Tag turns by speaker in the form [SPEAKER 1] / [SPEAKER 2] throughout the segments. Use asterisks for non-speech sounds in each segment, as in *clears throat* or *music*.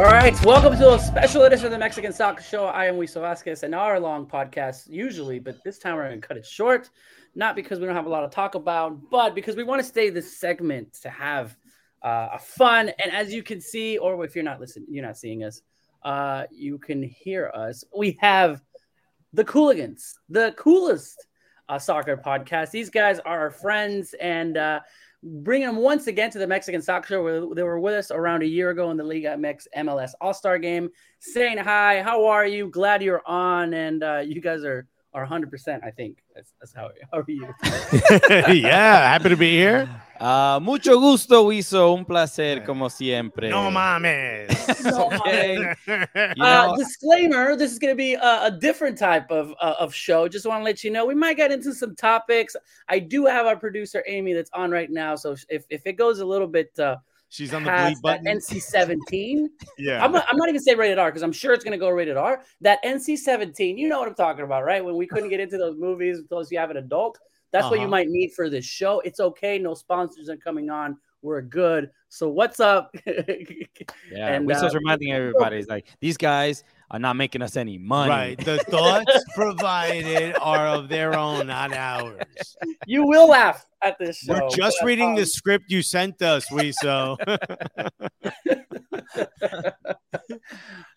[SPEAKER 1] All right, welcome to a special edition of the Mexican Soccer Show. I am Luis Vazquez, an hour long podcast usually, but this time we're going to cut it short. Not because we don't have a lot to talk about, but because we want to stay this segment to have uh, a fun. And as you can see, or if you're not listening, you're not seeing us, uh, you can hear us. We have the Cooligans, the coolest uh, soccer podcast. These guys are our friends, and uh, bringing them once again to the Mexican Soccer Show. They were with us around a year ago in the Liga MX MLS All Star Game. Saying hi, how are you? Glad you're on, and uh, you guys are are 100. percent I think that's, that's how, *laughs* how are you? *laughs*
[SPEAKER 2] yeah, happy to be here.
[SPEAKER 3] Uh, mucho gusto, Wiso. Un placer, como siempre. *laughs*
[SPEAKER 2] No mames.
[SPEAKER 1] okay.
[SPEAKER 3] You
[SPEAKER 1] Uh, disclaimer: This is going to be a, a different type of uh, of show. Just want to let you know we might get into some topics. I do have our producer Amy that's on right now, so if if it goes a little bit uh,
[SPEAKER 2] She's on the
[SPEAKER 1] that
[SPEAKER 2] button.
[SPEAKER 1] NC seventeen,
[SPEAKER 2] yeah.
[SPEAKER 1] I'm, not- I'm not even saying rated R because I'm sure it's going to go rated R. That NC 17, you know what I'm talking about, right? When we couldn't get into those movies unless you have an adult, that's what you
[SPEAKER 2] Uh-huh.
[SPEAKER 1] might need for this show. It's okay. No sponsors are coming on. We're good. So what's up? *laughs*
[SPEAKER 3] yeah,
[SPEAKER 1] and,
[SPEAKER 3] Wiso's
[SPEAKER 1] uh,
[SPEAKER 3] reminding *laughs* everybody, it's like, these guys are not making us any money.
[SPEAKER 2] Right. The thoughts *laughs* provided are of their own, not ours.
[SPEAKER 1] you will laugh at this show.
[SPEAKER 2] We're just
[SPEAKER 1] but,
[SPEAKER 2] reading
[SPEAKER 1] um,
[SPEAKER 2] the script you sent us, we so. *laughs* *laughs*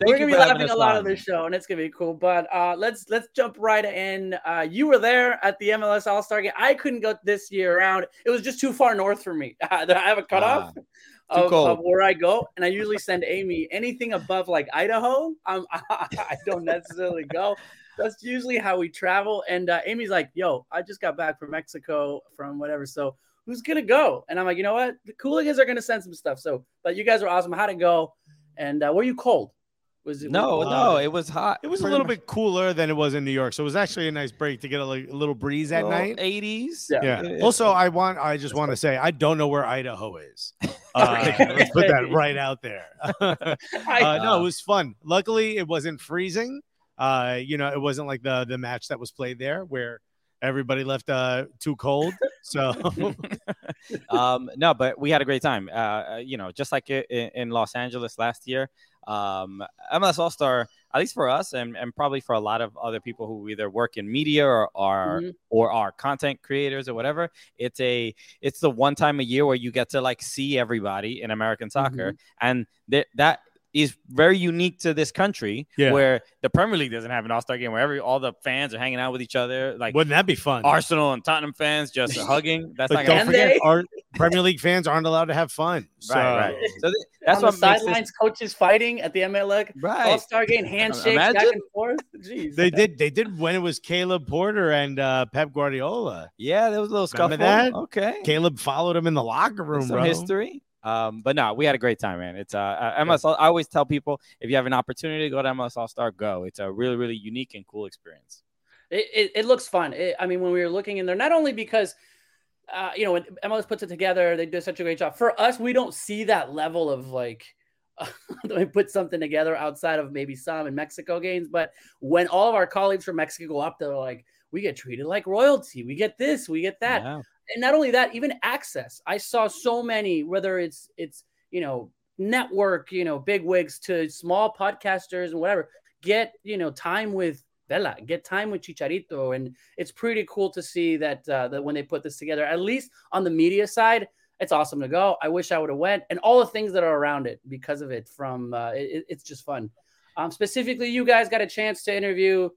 [SPEAKER 1] We're gonna be laughing a lot
[SPEAKER 3] on.
[SPEAKER 1] of this show, and it's gonna be cool. But uh, let's let's jump right in. Uh, you were there at the MLS All Star game. I couldn't go this year around. It was just too far north for me. I have a cutoff
[SPEAKER 3] Ah, too
[SPEAKER 1] of, of where I go, and I usually send Amy anything above like Idaho. Um, *laughs* I don't necessarily go. That's usually how we travel. And uh, Amy's like, "Yo, I just got back from Mexico from whatever, so." Who's gonna go? And I'm like, you know what? The Cooligans are gonna send some stuff. So, but you guys were awesome. How to go? And uh, were you cold? Was it
[SPEAKER 3] No,
[SPEAKER 1] was it-
[SPEAKER 3] no, it was hot.
[SPEAKER 2] It was a little
[SPEAKER 3] much
[SPEAKER 2] bit cooler than it was in New York. So it was actually a nice break to get a, li- a little breeze at
[SPEAKER 3] little
[SPEAKER 2] night.
[SPEAKER 3] 80s.
[SPEAKER 1] Yeah.
[SPEAKER 2] Yeah. Also, I want I just want to say I don't know where Idaho is. *laughs* Uh, let's put that right out there. *laughs* uh, no, it was fun. Luckily, it wasn't freezing. Uh, you know, it wasn't like the the match that was played there where everybody left uh too cold. So *laughs*
[SPEAKER 3] um, no, but we had a great time. Uh, uh, you know, just like in, in Los Angeles last year, um, MLS All Star, at least for us, and, and probably for a lot of other people who either work in media or are
[SPEAKER 1] Mhm.
[SPEAKER 3] or are content creators or whatever, it's a it's the one time a year where you get to like see everybody in American soccer, and th- that is very unique to this country,
[SPEAKER 2] Yeah.
[SPEAKER 3] where the Premier League doesn't have an All Star game where every all the fans are hanging out with each other, like
[SPEAKER 2] wouldn't that be fun?
[SPEAKER 3] Arsenal and Tottenham fans just *laughs* hugging. That's
[SPEAKER 2] But
[SPEAKER 3] not
[SPEAKER 2] don't
[SPEAKER 3] gonna
[SPEAKER 1] Can
[SPEAKER 2] forget, our Premier League fans aren't allowed to have fun. So
[SPEAKER 3] Right, right. So th- that's
[SPEAKER 1] on
[SPEAKER 3] what makes
[SPEAKER 1] sidelines,
[SPEAKER 3] this
[SPEAKER 1] coaches fighting at the
[SPEAKER 3] MLS
[SPEAKER 1] all-star game, handshakes back and forth. Jeez,
[SPEAKER 2] they did they did when it was Caleb Porter and uh, Pep Guardiola.
[SPEAKER 3] Yeah, there was a little scuffle.
[SPEAKER 2] Remember that?
[SPEAKER 3] Okay,
[SPEAKER 2] Caleb followed him in the locker room,
[SPEAKER 3] some
[SPEAKER 2] bro.
[SPEAKER 3] history. Um, but no, we had a great time, man. It's uh, uh MLS. I always tell people if you have an opportunity to go to MLS All Star, go. It's a really, really unique and cool experience.
[SPEAKER 1] it, it, it looks fun. It, I mean, when we were looking in there, not only because uh, you know when MLS puts it together, they do such a great job. For us, we don't see that level of like. *laughs* they put something together outside of maybe some in Mexico games, but when all of our colleagues from Mexico go up, they're like, "We get treated like royalty. We get this. We get that."
[SPEAKER 3] Yeah.
[SPEAKER 1] And not only that, even access. I saw so many, whether it's it's you know network, you know, big wigs to small podcasters and whatever, get you know time with Vela, get time with Chicharito, and it's pretty cool to see that uh, that when they put this together, at least on the media side, it's awesome to go. I wish I would have went, and all the things that are around it because of it. From uh, it, it's just fun. Um, specifically, you guys got a chance to interview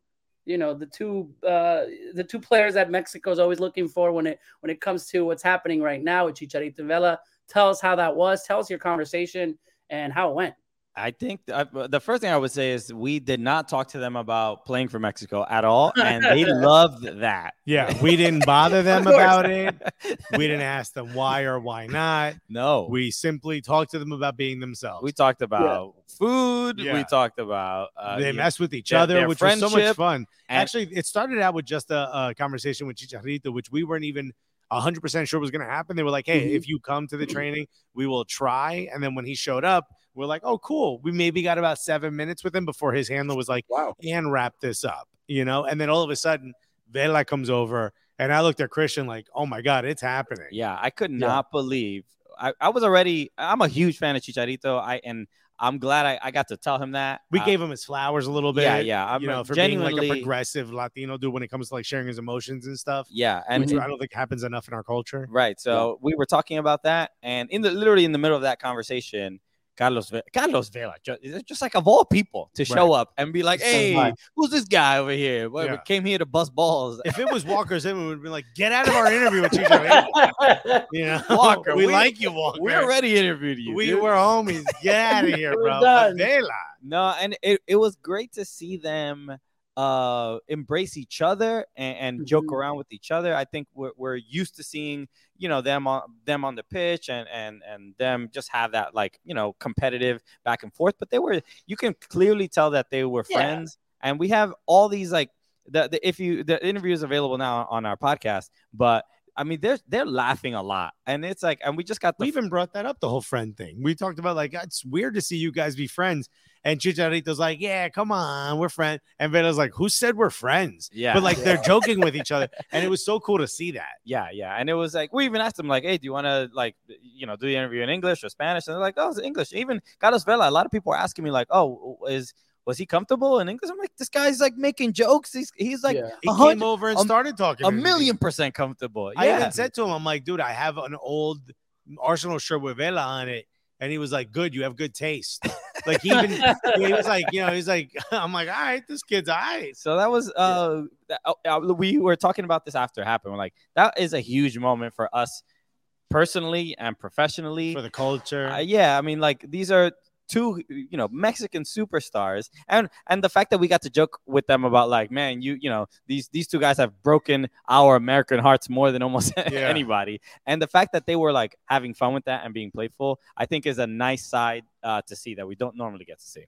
[SPEAKER 1] you know the two uh the two players that Mexico is always looking for when it when it comes to what's happening right now with Chicharito Vela. Tell us how that was. Tell us your conversation and how it went.
[SPEAKER 3] I think uh, the first thing I would say is we did not talk to them about playing for Mexico at all, and they *laughs* loved that.
[SPEAKER 2] Yeah, we didn't bother them about it. We didn't *laughs* ask them why or why not.
[SPEAKER 3] No,
[SPEAKER 2] We simply talked to them about being themselves.
[SPEAKER 3] we talked about food.
[SPEAKER 2] Yeah.
[SPEAKER 3] We talked about uh,
[SPEAKER 2] they
[SPEAKER 3] you-
[SPEAKER 2] messed with each
[SPEAKER 3] their-
[SPEAKER 2] other,
[SPEAKER 3] their
[SPEAKER 2] which was so much fun.
[SPEAKER 3] and-
[SPEAKER 2] Actually, it started out with just a, a conversation with Chicharito, which we weren't even 100% sure was going to happen. They were like, hey,
[SPEAKER 1] Mhm.
[SPEAKER 2] if you come to the training, we will try. And then when he showed up, we're like, oh, cool. We maybe got about seven minutes with him before his handler was like,
[SPEAKER 1] Wow.
[SPEAKER 2] and wrap this up, you know? And then all of a sudden, Vela comes over, and I looked at Christian like, oh my God, it's happening.
[SPEAKER 3] Yeah, I could not believe. I, I was already. I'm a huge fan of Chicharito. I and I'm glad I, I got to tell him that.
[SPEAKER 2] We
[SPEAKER 3] Uh,
[SPEAKER 2] gave him his flowers a little bit.
[SPEAKER 3] Yeah, yeah. I'm
[SPEAKER 2] you know, for being like a
[SPEAKER 3] genuinely-
[SPEAKER 2] progressive Latino dude when it comes to like sharing his emotions and stuff.
[SPEAKER 3] Yeah, and
[SPEAKER 2] which I don't think happens enough in our culture.
[SPEAKER 3] Right. So we were talking about that, and in the literally in the middle of that conversation, Carlos Ve- Carlos Vela, just, just like of all people, to show up and be like, "Hey,
[SPEAKER 1] nice.
[SPEAKER 3] who's this guy over here? Well, we came here to bust balls."
[SPEAKER 2] If it was *laughs* Walker Zimmerman, would be like, get out of our interview with you. You know, *laughs*
[SPEAKER 3] Walker,
[SPEAKER 2] we,
[SPEAKER 3] we-
[SPEAKER 2] like you, Walker.
[SPEAKER 3] we already interviewed you.
[SPEAKER 2] we
[SPEAKER 3] dude.
[SPEAKER 2] were homies. Get out of here, *laughs* bro. Vela.
[SPEAKER 3] No, and it, it was great to see them uh embrace each other and, and joke
[SPEAKER 1] Mhm.
[SPEAKER 3] around with each other. I think we're, we're used to seeing you know them on them on the pitch and and and them just have that like you know competitive back and forth. But they were you can clearly tell that they were
[SPEAKER 1] Yeah.
[SPEAKER 3] friends, and we have all these like the, the if you the interview is available now on our podcast, but. I mean, they're they're laughing a lot, and it's like, and we just got the
[SPEAKER 2] We even brought that up, the whole friend thing. We talked about like it's weird to see you guys be friends. And Chicharito's like, Yeah, come on, we're friends. And Vela's like, Who said we're friends?
[SPEAKER 3] yeah,
[SPEAKER 2] But like they're *laughs* joking with each other. And it was so cool to see that.
[SPEAKER 3] Yeah, yeah. And it was like we even asked them like, "Hey, do you want to like you know do the interview in English or Spanish?" And they're like, "Oh, it's English." Even Carlos Vela, a lot of people are asking me like, "Oh, is was he comfortable in English?" I'm like, "This guy's like making jokes. He's he's like
[SPEAKER 1] Yeah.
[SPEAKER 2] He
[SPEAKER 3] a
[SPEAKER 2] came over and
[SPEAKER 3] a-
[SPEAKER 2] started talking.
[SPEAKER 3] a million percent comfortable."
[SPEAKER 2] I even said to him, I'm like, dude, I have an old Arsenal shirt with Vela on it. And he was like, good, you have good taste. Like he even *laughs* he was like, you know, he's like, *laughs* I'm like, all right, this kid's all right.
[SPEAKER 3] So that was uh, that- uh, uh, we were talking about this after it happened. We're like, that is a huge moment for us personally and professionally.
[SPEAKER 2] For the culture.
[SPEAKER 3] Uh, yeah, I mean, like these are two, you know, Mexican superstars, and and the fact that we got to joke with them about like, man, you you know, these these two guys have broken our American hearts more than almost *laughs*
[SPEAKER 2] Yeah.
[SPEAKER 3] anybody, and the fact that they were like having fun with that and being playful, I think is a nice side uh, to see that we don't normally get to see.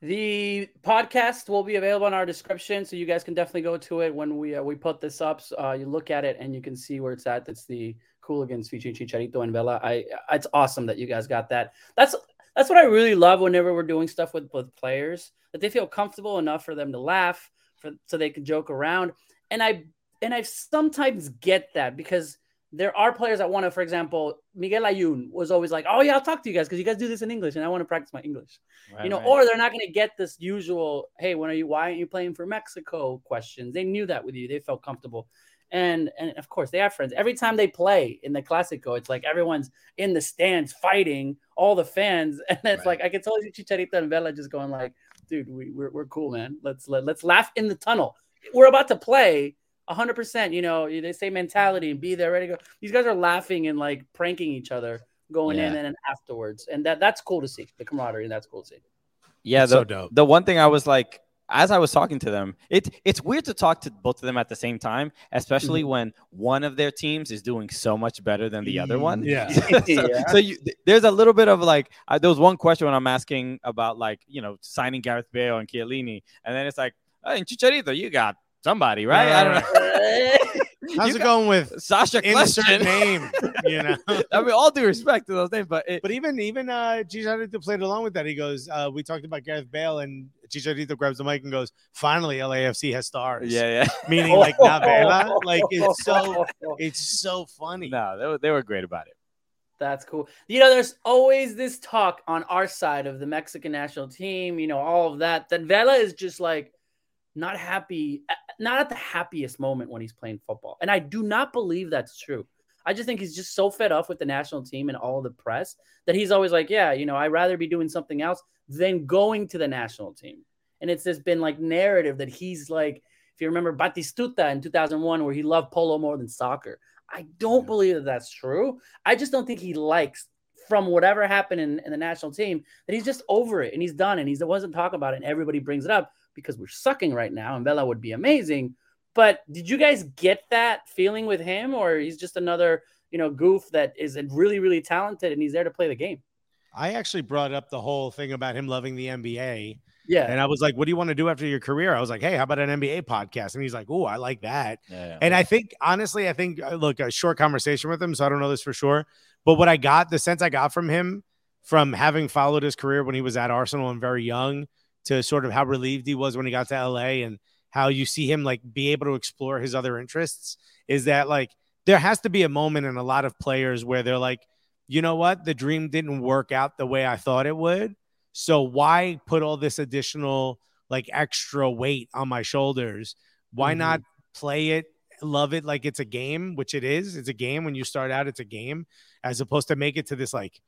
[SPEAKER 1] The podcast will be available in our description, so you guys can definitely go to it when we uh, we put this up. So, uh, you look at it and you can see where it's at. That's the Cooligans featuring Chicharito and Vela. I it's awesome that you guys got that. That's that's what I really love whenever we're doing stuff with with players that they feel comfortable enough for them to laugh, for so they can joke around. And I and I sometimes get that because there are players that want to, for example, Miguel Layún was always like, "Oh yeah, I'll talk to you guys because you guys do this in English, and I want to practice my English." you know, or they're not going to get this usual, "Hey, when are you? Why aren't you playing for Mexico?" questions. They knew that with you. They felt comfortable, and and of course they have friends. Every time they play in the Clasico, it's like everyone's in the stands fighting, all the fans, *laughs* and it's
[SPEAKER 2] Right.
[SPEAKER 1] like I can totally see Chicharito and Vela just going like, "Dude, we, we're we're cool, man. Let's let, let's laugh in the tunnel. We're about to play." 100%, you know, they say mentality and be there ready to go. These guys are laughing and like pranking each other going in and then afterwards. And that that's cool to see. The camaraderie and that's cool to see.
[SPEAKER 3] yeah, the,
[SPEAKER 2] so dope.
[SPEAKER 3] the one thing I was like, as I was talking to them, it it's weird to talk to both of them at the same time, especially
[SPEAKER 2] Mm-hmm.
[SPEAKER 3] when one of their teams is doing so much better than the other one.
[SPEAKER 2] Yeah. *laughs*
[SPEAKER 3] so, *laughs*
[SPEAKER 1] Yeah.
[SPEAKER 3] so you, there's a little bit of like, uh, there was one question when I'm asking about like, you know, signing Gareth Bale and Chiellini, and then it's like, hey, Chicharito, you got somebody, right? I don't know. *laughs* *laughs*
[SPEAKER 2] How's
[SPEAKER 3] You
[SPEAKER 2] it going with
[SPEAKER 3] Sacha
[SPEAKER 2] insert
[SPEAKER 3] Kljestan.
[SPEAKER 2] name? You know. *laughs*
[SPEAKER 3] I mean, all due respect to those names, but it,
[SPEAKER 2] But even even uh Chicharito played along with that. He goes, uh, we talked about Gareth Bale and Chicharito grabs the mic and goes, finally LAFC has stars.
[SPEAKER 3] yeah, yeah. *laughs*
[SPEAKER 2] Meaning like not Vela. Like it's so it's so funny.
[SPEAKER 3] No, they were, they were great about it.
[SPEAKER 1] That's cool. You know, there's always this talk on our side of the Mexican national team, you know, all of that. That Vela is just like not happy, not at the happiest moment when he's playing football. And I do not believe that's true. I just think he's just so fed up with the national team and all the press that he's always like, yeah, you know, I'd rather be doing something else than going to the national team. And it's just been like narrative that he's like, if you remember Batistuta in 2001, where he loved polo more than soccer. I don't believe that that's true. I just don't think he likes from whatever happened in, in the national team that he's just over it and he's done and he doesn't talk about it and everybody brings it up because we're sucking right now and Vela would be amazing. But did you guys get that feeling with him or he's just another, you know, goof that is really, really talented and he's there to play the game?
[SPEAKER 2] I actually brought up the whole thing about him loving the NBA.
[SPEAKER 1] Yeah.
[SPEAKER 2] And I was like, what do you want to do after your career? I was like, hey, how about an NBA podcast? And he's like, oh, I like that.
[SPEAKER 3] Yeah,
[SPEAKER 2] And I think, honestly, I think, uh, look, a short conversation with him, so I don't know this for sure. But what I got, the sense I got from him, from having followed his career when he was at Arsenal and very young, to sort of how relieved he was when he got to LA and how you see him like be able to explore his other interests, is that like there has to be a moment in a lot of players where they're like, you know what? The dream didn't work out the way I thought it would. So why put all this additional like extra weight on my shoulders? Why
[SPEAKER 1] Mhm.
[SPEAKER 2] not play it, love it like it's a game, which it is. It's a game. When you start out, it's a game, as opposed to make it to this like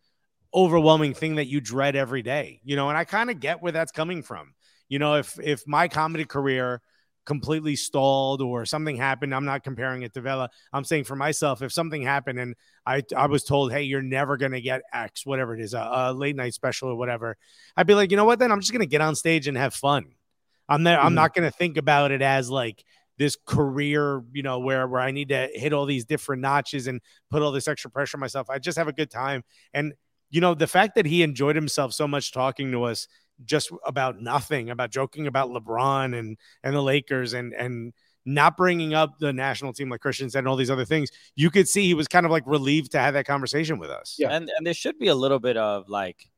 [SPEAKER 2] overwhelming thing that you dread every day. You know, and I kind of get where that's coming from. You know, if if my comedy career completely stalled or something happened, I'm not comparing it to Vela. I'm saying for myself, if something happened and I I was told, hey, you're never gonna get X, whatever it is, a, a late night special or whatever, I'd be like, you know what? Then I'm just gonna get on stage and have fun. I'm there. I'm
[SPEAKER 1] Mhm.
[SPEAKER 2] not gonna think about it as like this career, you know, where where I need to hit all these different notches and put all this extra pressure on myself. I just have a good time. And you know, the fact that he enjoyed himself so much talking to us just about nothing, about joking about LeBron and and the Lakers and and not bringing up the national team like Christian said and all these other things, you could see he was kind of like relieved to have that conversation with us.
[SPEAKER 1] Yeah.
[SPEAKER 3] And and there should be a little bit of like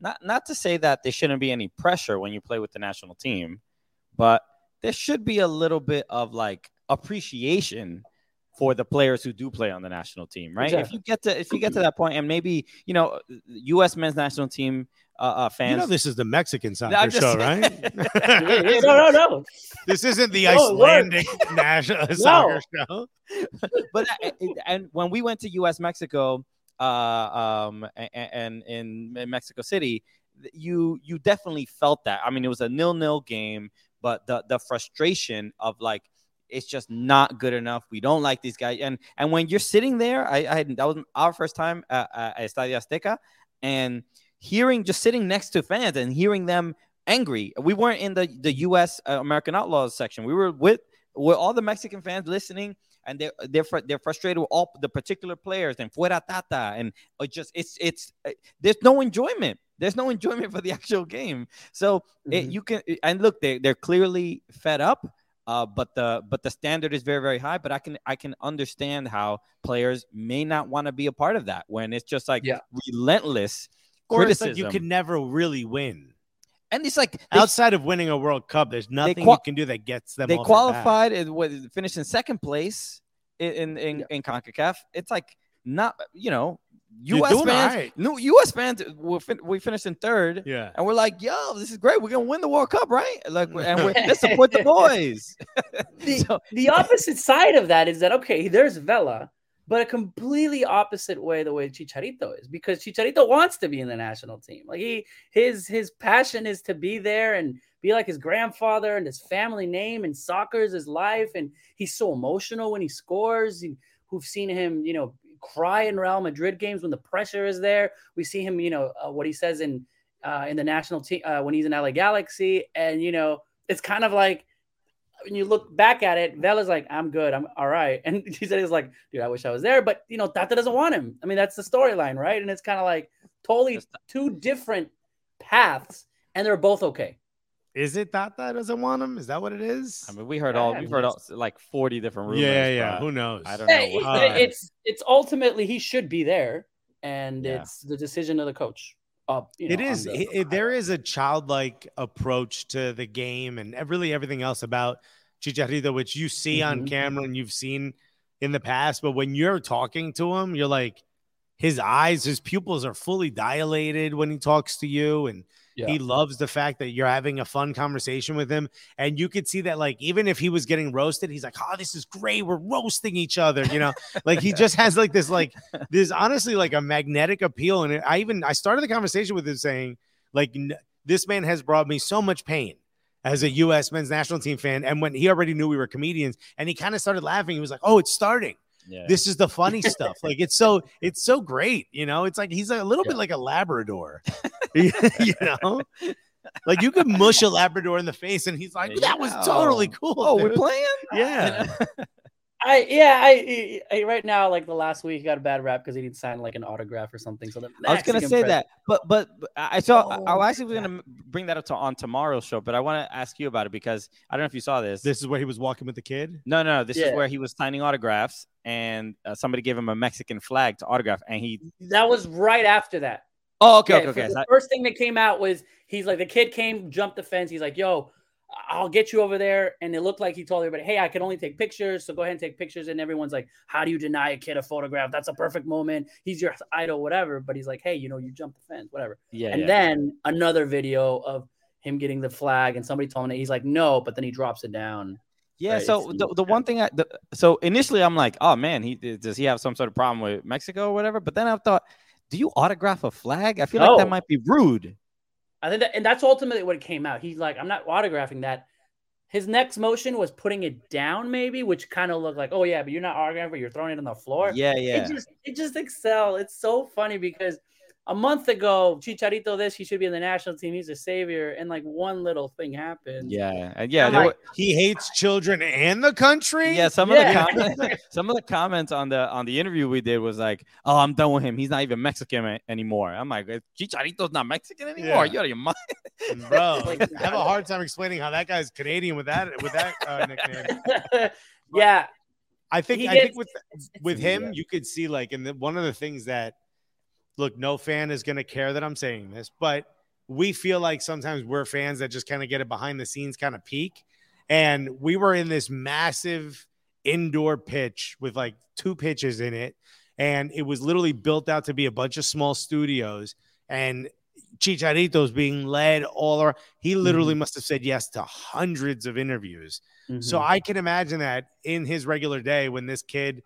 [SPEAKER 3] not not to say that there shouldn't be any pressure when you play with the national team, but there should be a little bit of like appreciation for the players who do play on the national team, right? If you get to if you get to that point and maybe, you know, US men's national team uh, uh fans
[SPEAKER 2] You know, this is the Mexican soccer
[SPEAKER 3] I'm just
[SPEAKER 2] show, right?
[SPEAKER 1] Yeah, *laughs* yeah, *laughs* no, no, no.
[SPEAKER 2] this isn't the *laughs*
[SPEAKER 1] No, it works.
[SPEAKER 2] Icelandic national soccer show.
[SPEAKER 3] but uh, and when we went to U.S. Mexico, uh, um, and, and in Mexico City, you you definitely felt that. I mean, it was a nil-nil game, but the the frustration of like it's just not good enough. We don't like these guys, and and when you're sitting there, I, I that was our first time at, at Estadio Azteca, and hearing just sitting next to fans and hearing them angry. We weren't in the the U.S. Uh, American Outlaws section. We were with with all the Mexican fans listening and they're they're fr- they're frustrated with all the particular players and fuera tata and it just it's it's uh, there's no enjoyment. There's no *laughs* enjoyment for the actual game. So it,
[SPEAKER 1] Mhm.
[SPEAKER 3] you can and look they they're clearly fed up. Uh, but the but the standard is very very high. But I can I can understand how players may not want to be a part of that when it's just like
[SPEAKER 1] Yeah.
[SPEAKER 3] relentless
[SPEAKER 2] Or it's
[SPEAKER 3] criticism.
[SPEAKER 2] like you can never really win.
[SPEAKER 3] and it's like they,
[SPEAKER 2] Outside of winning a World Cup, there's nothing
[SPEAKER 3] qual-
[SPEAKER 2] you can do that gets them.
[SPEAKER 3] they
[SPEAKER 2] off your back.
[SPEAKER 3] qualified and with finished in second place in in, in,
[SPEAKER 1] Yeah.
[SPEAKER 3] in CONCACAF. It's like not you know U.S. fans.
[SPEAKER 2] all right.
[SPEAKER 3] No, U.S. fans. We fin- we finished in third,
[SPEAKER 2] Yeah.
[SPEAKER 3] and we're like, "Yo, this is great. We're gonna win the World Cup, right?" Like, *laughs* and we're, let's support the boys. *laughs*
[SPEAKER 1] The,
[SPEAKER 3] So-
[SPEAKER 1] the opposite side of that is that okay, there's Vela, but a completely opposite way the way Chicharito is because Chicharito wants to be in the national team. Like he his his passion is to be there and be like his grandfather and his family name and soccer is his life and he's so emotional when he scores. You- Who've seen him, you know, cry in Real Madrid games when the pressure is there. We see him, you know, uh, what he says in uh, in the national team uh, when he's in LA Galaxy, and you know, it's kind of like when you look back at it, Vela's like, I'm good, I'm all right. *laughs* And he said he's like, dude, I wish I was there. But you know, Tata doesn't want him. I mean, that's the storyline, right? And it's kind of like totally two different paths, and they're both okay.
[SPEAKER 2] Is it that that doesn't want him? Is that what it is?
[SPEAKER 3] I mean, we heard all
[SPEAKER 1] I
[SPEAKER 3] we've heard all, like forty different rumors.
[SPEAKER 2] yeah, yeah.
[SPEAKER 3] but
[SPEAKER 2] Who knows?
[SPEAKER 3] I don't know.
[SPEAKER 1] Hey,
[SPEAKER 3] what-
[SPEAKER 2] All
[SPEAKER 1] it- it's it's ultimately he should be there, and
[SPEAKER 3] Yeah.
[SPEAKER 1] it's the decision of the coach. Uh, you know,
[SPEAKER 2] it is.
[SPEAKER 1] The,
[SPEAKER 2] it, it, there is a childlike approach to the game and really everything else about Chicharito, which you see on
[SPEAKER 1] Mhm.
[SPEAKER 2] camera and you've seen in the past. But when you're talking to him, you're like, his eyes, his pupils are fully dilated when he talks to you, and
[SPEAKER 1] Yeah.
[SPEAKER 2] he loves the fact that you're having a fun conversation with him. And you could see that, like, even if he was getting roasted, he's like, "Oh, this is great. We're roasting each other." You know, like he just has like this, like *laughs* this, honestly, like a magnetic appeal. And I even I started the conversation with him saying, like, this man has brought me so much pain as a U.S. men's national team fan. And when he already knew we were comedians, and he kind of started laughing, he was like, "Oh, it's starting."
[SPEAKER 3] Yeah.
[SPEAKER 2] This is the funny stuff. Like it's so it's so great, you know. It's like he's a little bit like a Labrador, *laughs* *laughs* you know. Like you could mush a Labrador in the face, and he's like, "That was totally cool."
[SPEAKER 3] oh, we're playing.
[SPEAKER 2] Yeah. *laughs*
[SPEAKER 1] I yeah, I, I right now like the last week he got a bad rap because he didn't sign like an autograph or something. So the
[SPEAKER 3] I was gonna say
[SPEAKER 1] pres-
[SPEAKER 3] that, but but but I saw. I
[SPEAKER 1] Oh,
[SPEAKER 3] I actually was gonna bring that up to on tomorrow's show, but I want to ask you about it because I don't know if you saw this.
[SPEAKER 2] This is where he was walking with the kid.
[SPEAKER 3] no, no, this
[SPEAKER 1] Yeah.
[SPEAKER 3] is where he was signing autographs, and uh, somebody gave him a Mexican flag to autograph, and he.
[SPEAKER 1] That was right after that.
[SPEAKER 3] Oh, okay,
[SPEAKER 1] Yeah,
[SPEAKER 3] okay, okay.
[SPEAKER 1] The
[SPEAKER 3] So-
[SPEAKER 1] first thing that came out was he's like the kid came, jumped the fence. He's like, "Yo, I'll get you over there. And it looked like he told everybody, hey, I can only take pictures. So go ahead and take pictures. And everyone's like, how do you deny a kid a photograph? That's a perfect moment. He's your idol, whatever. But he's like, hey, you know, you jumped the fence, whatever.
[SPEAKER 3] Yeah.
[SPEAKER 1] and
[SPEAKER 3] yeah.
[SPEAKER 1] then another video of him getting the flag and somebody told him he's like, no, but then he drops it down.
[SPEAKER 3] Yeah.
[SPEAKER 1] Right,
[SPEAKER 3] So
[SPEAKER 1] it's-
[SPEAKER 3] the, the one thing I the, so initially I'm like, oh man, he does he have some sort of problem with Mexico or whatever? But then I thought, do you autograph a flag? I feel like that might be rude.
[SPEAKER 1] I think that, and that's ultimately what it came out. He's like, I'm not autographing that. His next motion was putting it down, maybe, which kind of looked like, oh yeah, but you're not autographing, you're throwing it on the floor.
[SPEAKER 3] Yeah, yeah.
[SPEAKER 1] It just it just excel. It's so funny because a month ago, Chicharito this, he should be in the national team. He's a savior, and like one little thing happened.
[SPEAKER 3] yeah, and yeah,
[SPEAKER 1] like,
[SPEAKER 3] were-
[SPEAKER 2] He hates children and the country.
[SPEAKER 3] yeah. Some of the comments, *laughs* some of the comments on the on the interview we did was like, "Oh, I'm done with him. He's not even Mexican a- anymore." I'm like, "Chicharito's not Mexican anymore.
[SPEAKER 2] Yeah.
[SPEAKER 3] You out of your mind?" *laughs*
[SPEAKER 2] bro. *laughs*
[SPEAKER 1] Like-
[SPEAKER 2] I have a hard time explaining how that guy's Canadian with that with that uh, nickname.
[SPEAKER 1] yeah,
[SPEAKER 2] I think
[SPEAKER 1] He
[SPEAKER 2] I think with
[SPEAKER 1] it's- it's-
[SPEAKER 2] with him,
[SPEAKER 1] yeah.
[SPEAKER 2] you could see like, and the, one of the things that look, no fan is going to care that I'm saying this, but we feel like sometimes we're fans that just kind of get a behind the scenes kind of peek. And we were in this massive indoor pitch with like two pitches in it, and it was literally built out to be a bunch of small studios. And Chicharito's being led all around. He literally must have said yes to hundreds of interviews. So
[SPEAKER 1] Mhm.
[SPEAKER 2] I can imagine that in his regular day when this kid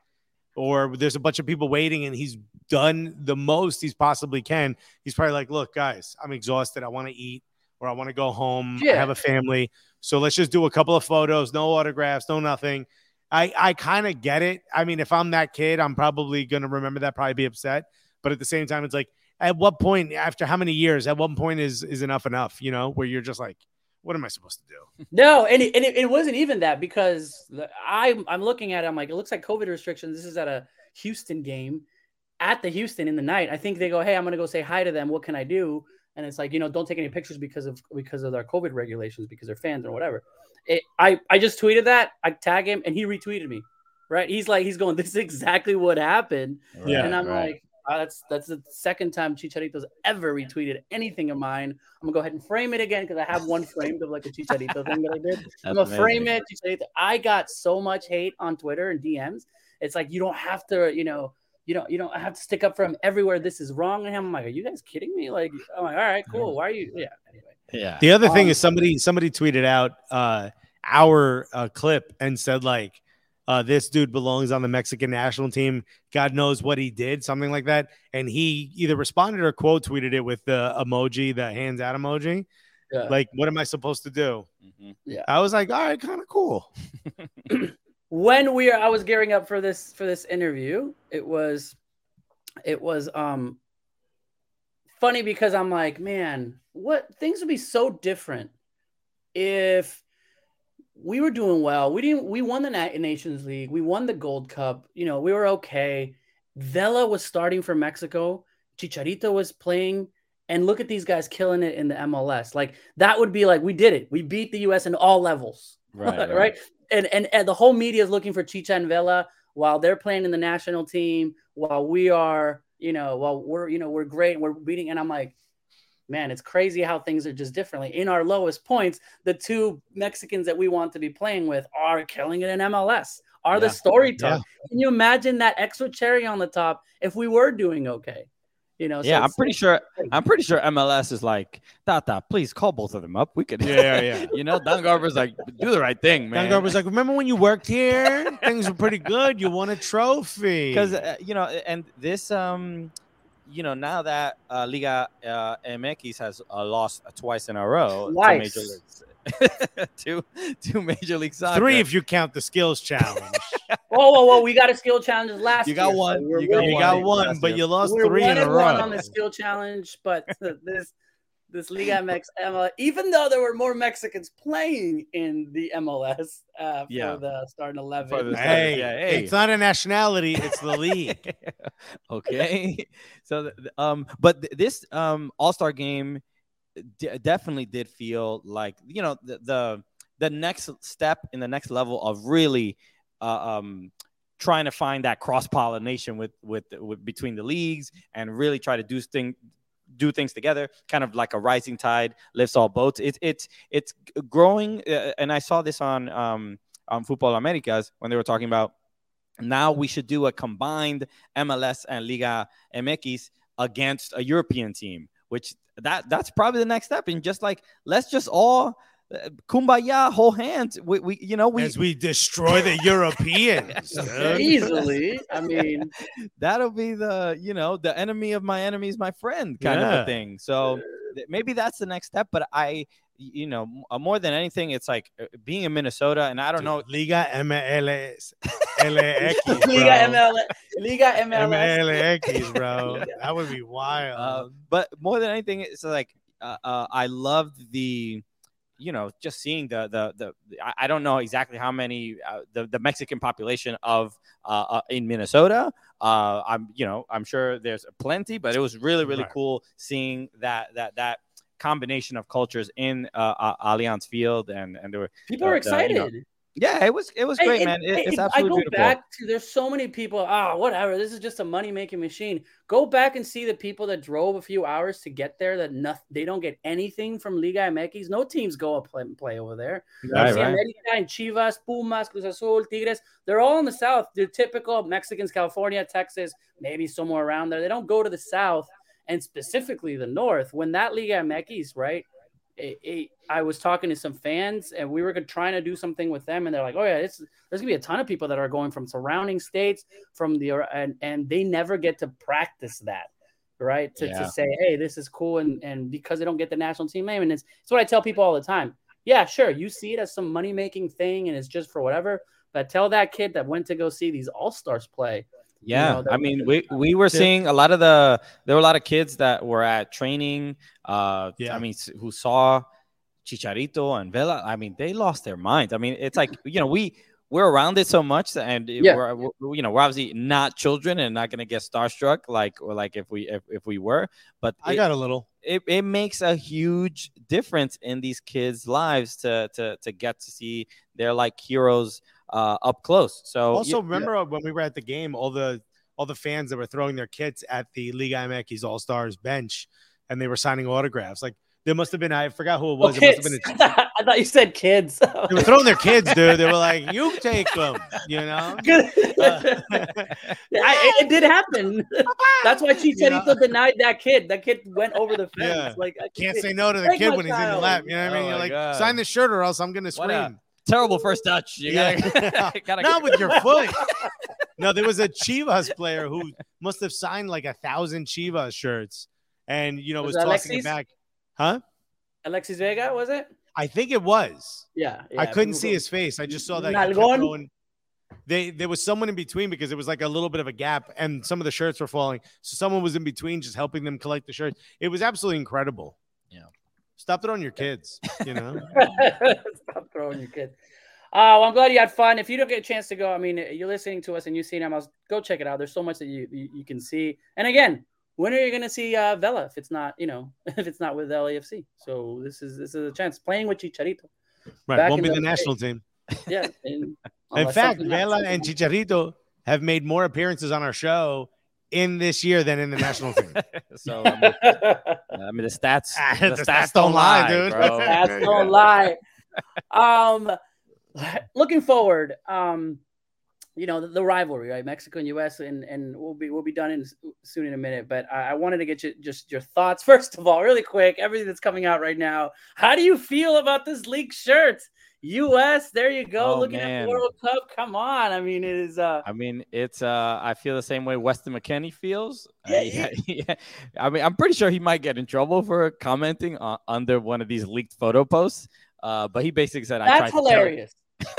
[SPEAKER 2] or there's a bunch of people waiting and he's done the most he's possibly can, he's probably like, look, guys, I'm exhausted. I want to eat or I want to go home. I have a family. So let's just do a couple of photos, no autographs, no nothing. I, I kind of get it. I mean, if I'm that kid, I'm probably going to remember that, probably be upset. But at the same time, it's like, at what point, after how many years, at what point is is enough enough? You know, where you're just like, what am I supposed to do?
[SPEAKER 1] No, and it, and it, it wasn't even that because the, I'm I'm looking at it. I'm like, it looks like COVID restrictions. This is at a Houston game, at the Houston in the night. I think they go, hey, I'm gonna go say hi to them. What can I do? And it's like, you know, don't take any pictures because of because of their COVID regulations because they're fans or whatever. It, I I just tweeted that. I tag him and he retweeted me. Right? He's like, he's going, this is exactly what happened.
[SPEAKER 2] Yeah,
[SPEAKER 1] and I'm
[SPEAKER 3] right.
[SPEAKER 1] like, uh, that's that's the second time Chicharito's ever retweeted anything of mine. I'm gonna go ahead and frame it again because I have one framed of like a Chicharito thing that I did. *laughs* I'm gonna frame
[SPEAKER 3] amazing.
[SPEAKER 1] it. Chicharito. I got so much hate on Twitter and DMs. It's like you don't have to, you know, you don't you don't have to stick up for him everywhere. This is wrong to him. I'm like, are you guys kidding me? Like, I'm like, all right, cool. Why are you? Yeah. Anyway.
[SPEAKER 3] Yeah.
[SPEAKER 2] The other thing
[SPEAKER 1] Um,
[SPEAKER 2] is somebody somebody tweeted out uh, our uh, clip and said like uh, this dude belongs on the Mexican national team. God knows what he did, something like that. And he either responded or quote tweeted it with the emoji, the hands out emoji.
[SPEAKER 1] Yeah.
[SPEAKER 2] Like, what am I supposed to do?
[SPEAKER 3] Mhm.
[SPEAKER 2] I was like, all right, kind of cool. *clears throat* *clears throat*
[SPEAKER 1] when we are I was gearing up for this for this interview, it was it was um funny because I'm like, man, what things would be so different if we were doing well. We didn't we won the Nations League, we won the Gold Cup, you know, we were okay. Vela was starting for Mexico, Chicharito was playing and look at these guys killing it in the MLS. Like that would be like we did it. We beat the US in all levels
[SPEAKER 3] Right. *laughs*
[SPEAKER 1] right? And, and and the whole media is looking for Chicha and Vela while they're playing in the national team, while we are, you know, while we're, you know, we're great, we're beating. And I'm like, man, it's crazy how things are just differently. In our lowest points, the two Mexicans that we want to be playing with are killing it in MLS. Are the
[SPEAKER 3] Yeah.
[SPEAKER 1] storytelling? Can you imagine that extra cherry on the top if we were doing okay? You know, so
[SPEAKER 3] Yeah, I'm pretty sure. I'm pretty sure MLS is like, Tata, please call both of them up. We could.
[SPEAKER 2] Yeah, yeah. *laughs*
[SPEAKER 3] you know, Don Garber's like, do the right thing, man.
[SPEAKER 2] Dangar was like, remember when you worked here? Things were pretty good. You won a trophy. *laughs*
[SPEAKER 3] because uh, you know, and this, um, you know, now that uh, Liga uh, MX has uh, lost twice in a row, to
[SPEAKER 1] Twice.
[SPEAKER 3] major leagues, *laughs* two, two major league soccer.
[SPEAKER 2] Three if you count the skills challenge.
[SPEAKER 1] Whoa, whoa, whoa! We got a skill challenge last
[SPEAKER 3] You got
[SPEAKER 1] year, so
[SPEAKER 3] one,
[SPEAKER 1] we're
[SPEAKER 3] you got
[SPEAKER 1] winning.
[SPEAKER 2] you got
[SPEAKER 3] one.
[SPEAKER 2] one, but
[SPEAKER 3] it.
[SPEAKER 2] you lost
[SPEAKER 1] We're
[SPEAKER 2] three
[SPEAKER 1] one
[SPEAKER 2] in a
[SPEAKER 1] and one
[SPEAKER 2] row.
[SPEAKER 1] on the skill challenge, but *laughs* this this Liga MX MLS, even though there were more Mexicans playing in the MLS uh, for
[SPEAKER 3] Yeah.
[SPEAKER 1] the starting eleven,
[SPEAKER 3] For the-
[SPEAKER 2] Hey,
[SPEAKER 3] Yeah, hey.
[SPEAKER 2] it's not a nationality; it's the league. *laughs*
[SPEAKER 3] okay so th- th- um but this um all-star game d- definitely did feel like you know the, the the next step in the next level of really uh, um trying to find that cross pollination with, with with between the leagues and really try to do thing do things together, kind of like a rising tide lifts all boats. It's it's it's growing, uh, and I saw this on um, on Football Americas when they were talking about now we should do a combined MLS and Liga MX against a European team, which that that's probably the next step. And just like let's just all kumbaya, hold hands. We, we you know we
[SPEAKER 2] as we destroy the Europeans. *laughs*
[SPEAKER 1] Easily. I mean,
[SPEAKER 3] that'll be the you know the enemy of my enemy is my friend kind of a thing. So maybe that's the next step. But I you know uh, more than anything, it's like uh, being in Minnesota, and I don't know.
[SPEAKER 2] Liga MLS *laughs* LX, bro.
[SPEAKER 1] Liga ML, Liga MLS.
[SPEAKER 2] MLS, bro. *laughs* That would be wild.
[SPEAKER 3] Uh, but more than anything, it's like uh, uh, I loved the, you know, just seeing the the the. I, don't know exactly how many uh, the the Mexican population of uh, uh, in Minnesota. Uh, I'm you know I'm sure there's plenty, but it was really really
[SPEAKER 2] Right.
[SPEAKER 3] cool seeing that that that combination of cultures in uh, uh, Allianz Field and and there were
[SPEAKER 1] People are
[SPEAKER 3] the- the, you know,
[SPEAKER 1] excited.
[SPEAKER 3] Yeah it was it was great
[SPEAKER 1] and-
[SPEAKER 3] man it, it's
[SPEAKER 1] I
[SPEAKER 3] absolutely
[SPEAKER 1] go
[SPEAKER 3] beautiful.
[SPEAKER 1] back to there's so many people. Ah, whatever. This is just a money making machine. Go back and see the people that drove a few hours to get there. That nothing. They don't get anything from Liga MX. No teams go up play, play over there.
[SPEAKER 3] Right, right.
[SPEAKER 1] America and Chivas, Pumas, Cruz Azul, Tigres. They're all in the south. They're typical Mexicans, California, Texas, maybe somewhere around there. They don't go to the south and specifically the north. When that Liga MX, right? It, it, I was talking to some fans and we were trying to do something with them, and they're like, "Oh yeah, it's, there's gonna be a ton of people that are going from surrounding states, from the and and they never get to practice that." Right to,
[SPEAKER 3] Yeah.
[SPEAKER 1] to say, hey, this is cool, and and because they don't get the national team name, and it's, it's what I tell people all the time yeah, sure, you see it as some money making thing and it's just for whatever. But tell that kid that went to go see these all stars play.
[SPEAKER 3] Yeah,
[SPEAKER 1] know,
[SPEAKER 3] I mean, we we were seeing a lot of the there were a lot of kids that were at training. Uh,
[SPEAKER 2] Yeah.
[SPEAKER 3] I mean, who saw Chicharito and Vela. I mean, they lost their minds. I mean, it's like you know we we're around it so much, and
[SPEAKER 1] Yeah.
[SPEAKER 3] we're, we're you know we're obviously not children and not gonna get starstruck like or like if we if, if we were, but
[SPEAKER 2] I
[SPEAKER 3] it-
[SPEAKER 2] got a little.
[SPEAKER 3] it, it makes a huge difference in these kids' lives to to to get to see their like heroes uh, up close. So
[SPEAKER 2] Also,
[SPEAKER 3] you-
[SPEAKER 2] remember when we were at the game, all the all the fans that were throwing their kits at the Liga MX All Stars bench, and they were signing autographs. Like there must have been, I forgot who it was.
[SPEAKER 1] Oh,
[SPEAKER 2] it must have been. A, *laughs*
[SPEAKER 1] I thought you said kids.
[SPEAKER 2] they were *laughs* throwing their kids, dude. They were like, "You take them," you know. *laughs* Uh,
[SPEAKER 1] I, it did happen. That's why Chicharito
[SPEAKER 2] Yeah.
[SPEAKER 1] denied that kid. That kid went over the fence.
[SPEAKER 2] Yeah.
[SPEAKER 1] Like I
[SPEAKER 2] Can't say no to the kid
[SPEAKER 1] my
[SPEAKER 2] when he's in
[SPEAKER 1] the
[SPEAKER 2] lap. You know what I mean?
[SPEAKER 3] Oh
[SPEAKER 2] You're like,
[SPEAKER 3] God.
[SPEAKER 2] sign the shirt or else I'm gonna
[SPEAKER 3] What a-
[SPEAKER 2] scream.
[SPEAKER 3] Terrible first touch. You
[SPEAKER 2] Yeah. *laughs*
[SPEAKER 3] gotta, *laughs* gotta
[SPEAKER 2] Not with your foot. *laughs* No, there was a Chivas player who must have signed like a thousand Chivas shirts, and you know
[SPEAKER 1] Was
[SPEAKER 2] was,
[SPEAKER 1] that
[SPEAKER 2] tossing
[SPEAKER 1] Alexis?
[SPEAKER 2] it back. Huh?
[SPEAKER 1] Alexis Vega was it?
[SPEAKER 2] I think it was.
[SPEAKER 1] Yeah.
[SPEAKER 2] I couldn't
[SPEAKER 1] people
[SPEAKER 2] see his face. I just saw that
[SPEAKER 1] Nalgon?
[SPEAKER 2] They there was someone in between because it was like a little bit of a gap, and some of the shirts were falling. So someone was in between, just helping them collect the shirts. It was absolutely incredible.
[SPEAKER 3] Yeah.
[SPEAKER 2] Stop throwing your kids. You know. *laughs*
[SPEAKER 1] Stop throwing your kid. Uh, well, I'm glad you had fun. If you don't get a chance to go, I mean, you're listening to us and you've seen MLS, go check it out. There's so much that you you, you can see. And again, when are you going to see uh, Vela if it's not, you know, *laughs* if it's not with LAFC? So this is this is a chance playing with Chicharito.
[SPEAKER 2] Right.
[SPEAKER 1] Back
[SPEAKER 2] Won't be the
[SPEAKER 1] the-
[SPEAKER 2] national team.
[SPEAKER 1] Yeah. And *laughs*
[SPEAKER 2] In fact, Vela and Chicharito have made more appearances on our show in this year than in the national team. *laughs*
[SPEAKER 3] so *laughs* I mean, I mean, the stats, *laughs*
[SPEAKER 2] Ah,
[SPEAKER 3] the,
[SPEAKER 2] the
[SPEAKER 3] stats, don't lie, dude. Bro.
[SPEAKER 1] That's don't lie. Um, looking forward, um, you know the, the rivalry, right? Mexico and U.S. and and we'll be we'll be done in soon in a minute. But I, I wanted to get you just your thoughts first of all, really quick. Everything that's coming out right now. How do you feel about this league shirt? U.S. There you go.
[SPEAKER 3] Oh,
[SPEAKER 1] Looking at
[SPEAKER 3] man.
[SPEAKER 1] the World Cup. Come on. I mean, it is. uh
[SPEAKER 3] I mean, it's uh I feel the same way Weston McKennie feels.
[SPEAKER 1] Yeah,
[SPEAKER 3] yeah, *laughs* yeah. I mean, I'm pretty sure he might get in trouble for commenting on, under one of these leaked photo posts. Uh, but he basically said, "I
[SPEAKER 1] That's hilarious.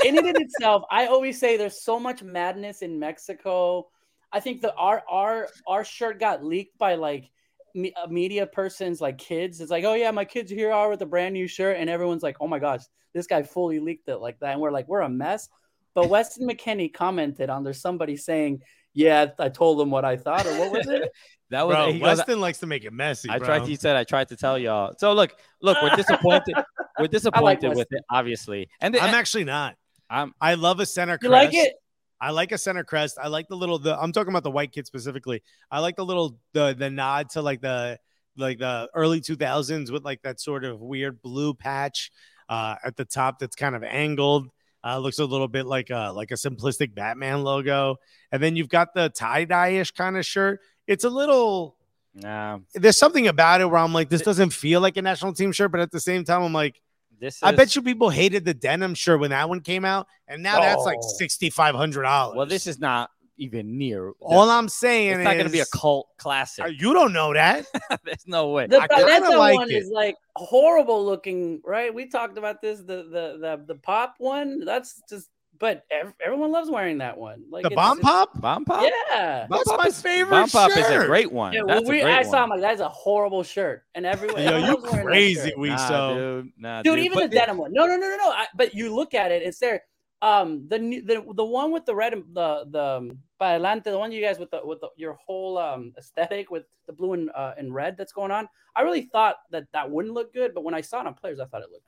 [SPEAKER 1] in and in itself, I always say there's so much madness in Mexico. I think the our our our shirt got leaked by like me, uh, media persons, like kids. It's like, oh yeah, my kids here are with a brand new shirt, and everyone's like, oh my gosh, this guy fully leaked it like that, and we're like, we're a mess. But *laughs* Weston McKennie commented on there's somebody saying, yeah, I told him what I thought, or what was it? *laughs*
[SPEAKER 3] That was
[SPEAKER 2] Bro,
[SPEAKER 3] he goes,
[SPEAKER 2] Weston likes to make it messy.
[SPEAKER 3] I
[SPEAKER 2] bro.
[SPEAKER 3] tried. He said, "I tried to tell *laughs* y'all." So look, look, we're disappointed. we're disappointed with it, obviously. And the,
[SPEAKER 2] I'm actually not.
[SPEAKER 3] I'm
[SPEAKER 2] I love a center
[SPEAKER 1] You
[SPEAKER 2] crest.
[SPEAKER 1] like it?
[SPEAKER 2] I like a center crest. I like the little the I'm talking about the white kid specifically. I like the little the the nod to like the like the early 2000s with like that sort of weird blue patch uh, at the top that's kind of angled. Uh, looks a little bit like a like a simplistic Batman logo, and then you've got the tie dye ish kind of shirt. It's a little.
[SPEAKER 3] Nah,
[SPEAKER 2] There's something about it where I'm like, this doesn't feel like a national team shirt, but at the same time, I'm like,
[SPEAKER 3] this is,
[SPEAKER 2] I bet you people hated the denim shirt when that one came out, and now that's like
[SPEAKER 1] Oh.
[SPEAKER 2] sixty five hundred dollars.
[SPEAKER 3] Well, this is not even near.
[SPEAKER 2] all I'm saying.
[SPEAKER 3] it's not going to be a cult classic.
[SPEAKER 2] Uh, You don't know that. *laughs*
[SPEAKER 3] There's no way.
[SPEAKER 1] The
[SPEAKER 2] I like
[SPEAKER 1] one
[SPEAKER 2] it.
[SPEAKER 1] is like horrible looking, right? We talked about this. The the the the pop one. That's just. But ev- everyone loves wearing that one. Like
[SPEAKER 2] the bomb pop.
[SPEAKER 3] Bomb pop.
[SPEAKER 1] Yeah.
[SPEAKER 3] Bomb
[SPEAKER 2] That's
[SPEAKER 3] Pop
[SPEAKER 2] my
[SPEAKER 3] is-
[SPEAKER 2] favorite
[SPEAKER 3] Bomb pop is a great one.
[SPEAKER 1] Yeah, well,
[SPEAKER 3] That's
[SPEAKER 1] we,
[SPEAKER 3] a great
[SPEAKER 1] I
[SPEAKER 3] one.
[SPEAKER 1] saw him like that's a horrible shirt, and everyone.
[SPEAKER 2] Yo, you
[SPEAKER 1] loves
[SPEAKER 2] crazy, we
[SPEAKER 3] Nah,
[SPEAKER 2] so.
[SPEAKER 3] dude. Nah,
[SPEAKER 1] dude,
[SPEAKER 3] dude.
[SPEAKER 1] even the
[SPEAKER 3] But
[SPEAKER 1] denim one. No, no, no, no, no. I, but you look at it, it's there. Um, the the the one with the red, and the the um, para adelante, the one you guys with the with the, your whole um aesthetic with the blue and uh, and red that's going on. I really thought that that wouldn't look good, but when I saw it on players, I thought it looked good. And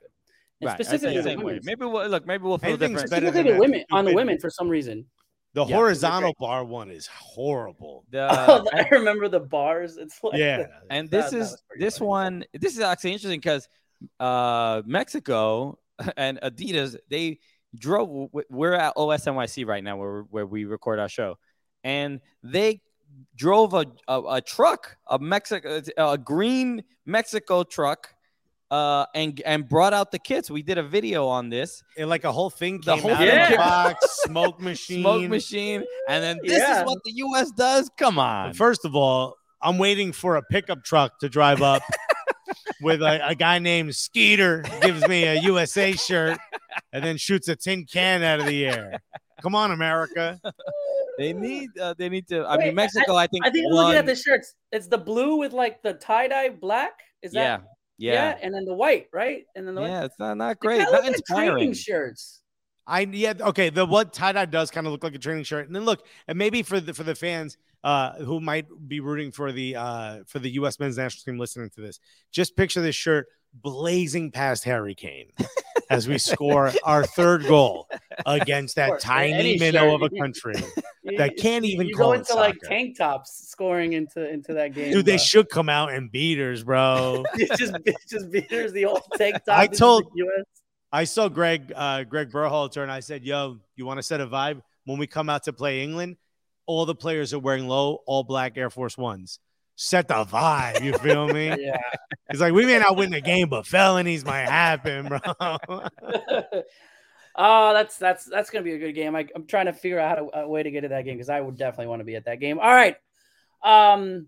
[SPEAKER 3] Right,
[SPEAKER 1] specifically the
[SPEAKER 3] same way. Maybe we'll look. Maybe we'll feel
[SPEAKER 2] Anything's
[SPEAKER 3] different.
[SPEAKER 2] better
[SPEAKER 1] Specifically
[SPEAKER 2] than
[SPEAKER 1] the women on the women for some reason.
[SPEAKER 2] The
[SPEAKER 3] Yeah,
[SPEAKER 2] horizontal bar one is horrible.
[SPEAKER 3] The- *laughs*
[SPEAKER 1] Oh, I remember the bars. It's like
[SPEAKER 2] Yeah.
[SPEAKER 3] and this
[SPEAKER 1] that
[SPEAKER 3] is
[SPEAKER 1] was pretty
[SPEAKER 3] this
[SPEAKER 1] funny.
[SPEAKER 3] one this is actually interesting because uh mexico *laughs* and adidas they drove we're at osnyc right now where, where we record our show and they drove a, a, a truck a mexico a green mexico truck uh and and brought out the kits we did a video on this
[SPEAKER 2] And like a whole thing
[SPEAKER 3] The
[SPEAKER 2] came
[SPEAKER 3] whole
[SPEAKER 2] out
[SPEAKER 1] thing
[SPEAKER 2] of the box, *laughs* smoke machine.
[SPEAKER 3] smoke machine and then this
[SPEAKER 1] Yeah.
[SPEAKER 3] is what the us does come on
[SPEAKER 2] First of all, I'm waiting for a pickup truck to drive up *laughs* with a, a guy named Skeeter gives me a USA shirt and then shoots a tin can out of the air. Come on, America.
[SPEAKER 3] they need uh, they need to i
[SPEAKER 1] Wait,
[SPEAKER 3] mean mexico i, think
[SPEAKER 1] I think I'm looking at the shirts. It's the blue with like the tie dye black. Is that?
[SPEAKER 3] yeah
[SPEAKER 1] that
[SPEAKER 3] yeah
[SPEAKER 1] and then the white, right? And then the
[SPEAKER 3] Yeah, it's not, not great. Not
[SPEAKER 1] like training
[SPEAKER 3] inspiring.
[SPEAKER 1] shirts.
[SPEAKER 2] I yeah okay. The what tie dye does kind of look like a training shirt, and then look, and maybe for the for the fans uh who might be rooting for the uh for the U.S. men's national team listening to this, just picture this shirt blazing past Harry Kane as we score our third goal against that
[SPEAKER 1] course,
[SPEAKER 2] tiny minnow of a country.
[SPEAKER 1] You- *laughs*
[SPEAKER 2] That can't even
[SPEAKER 1] you go into like tank tops scoring into into that game.
[SPEAKER 2] Dude, they should come out in beaters, bro.
[SPEAKER 1] It's *laughs* just just beaters the old tank top.
[SPEAKER 2] I told-
[SPEAKER 1] the US.
[SPEAKER 2] I saw Greg uh Greg Berhalter and I said, "Yo, you want to set a vibe when we come out to play England? All the players are wearing low, all black Air Force Ones. Set the vibe. You feel me? *laughs*
[SPEAKER 1] Yeah.
[SPEAKER 2] It's like we may not win the game, but felonies might happen, bro. *laughs*
[SPEAKER 1] oh, that's that's that's gonna be a good game. I, I'm trying to figure out how to, a way to get to that game because I would definitely want to be at that game. All right, um,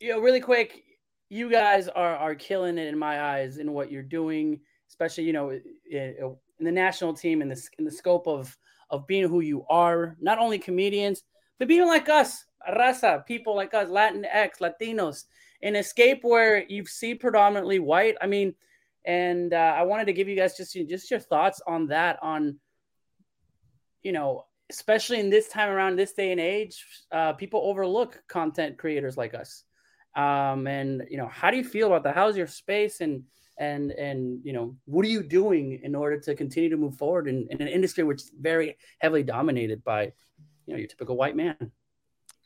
[SPEAKER 1] you know, really quick, you guys are are killing it in my eyes in what you're doing, especially you know in, in the national team in the in the scope of of being who you are. Not only comedians, but being like us, raza, people like us, Latinx, Latinos, an escape where you see predominantly white. I mean and uh, I wanted to give you guys just just your thoughts on that. On you know, especially in this time around, this day and age, uh, people overlook content creators like us. Um, and you know, how do you feel about that? How's your space and and and you know, what are you doing in order to continue to move forward in, in an industry which is very heavily dominated by you know your typical white man?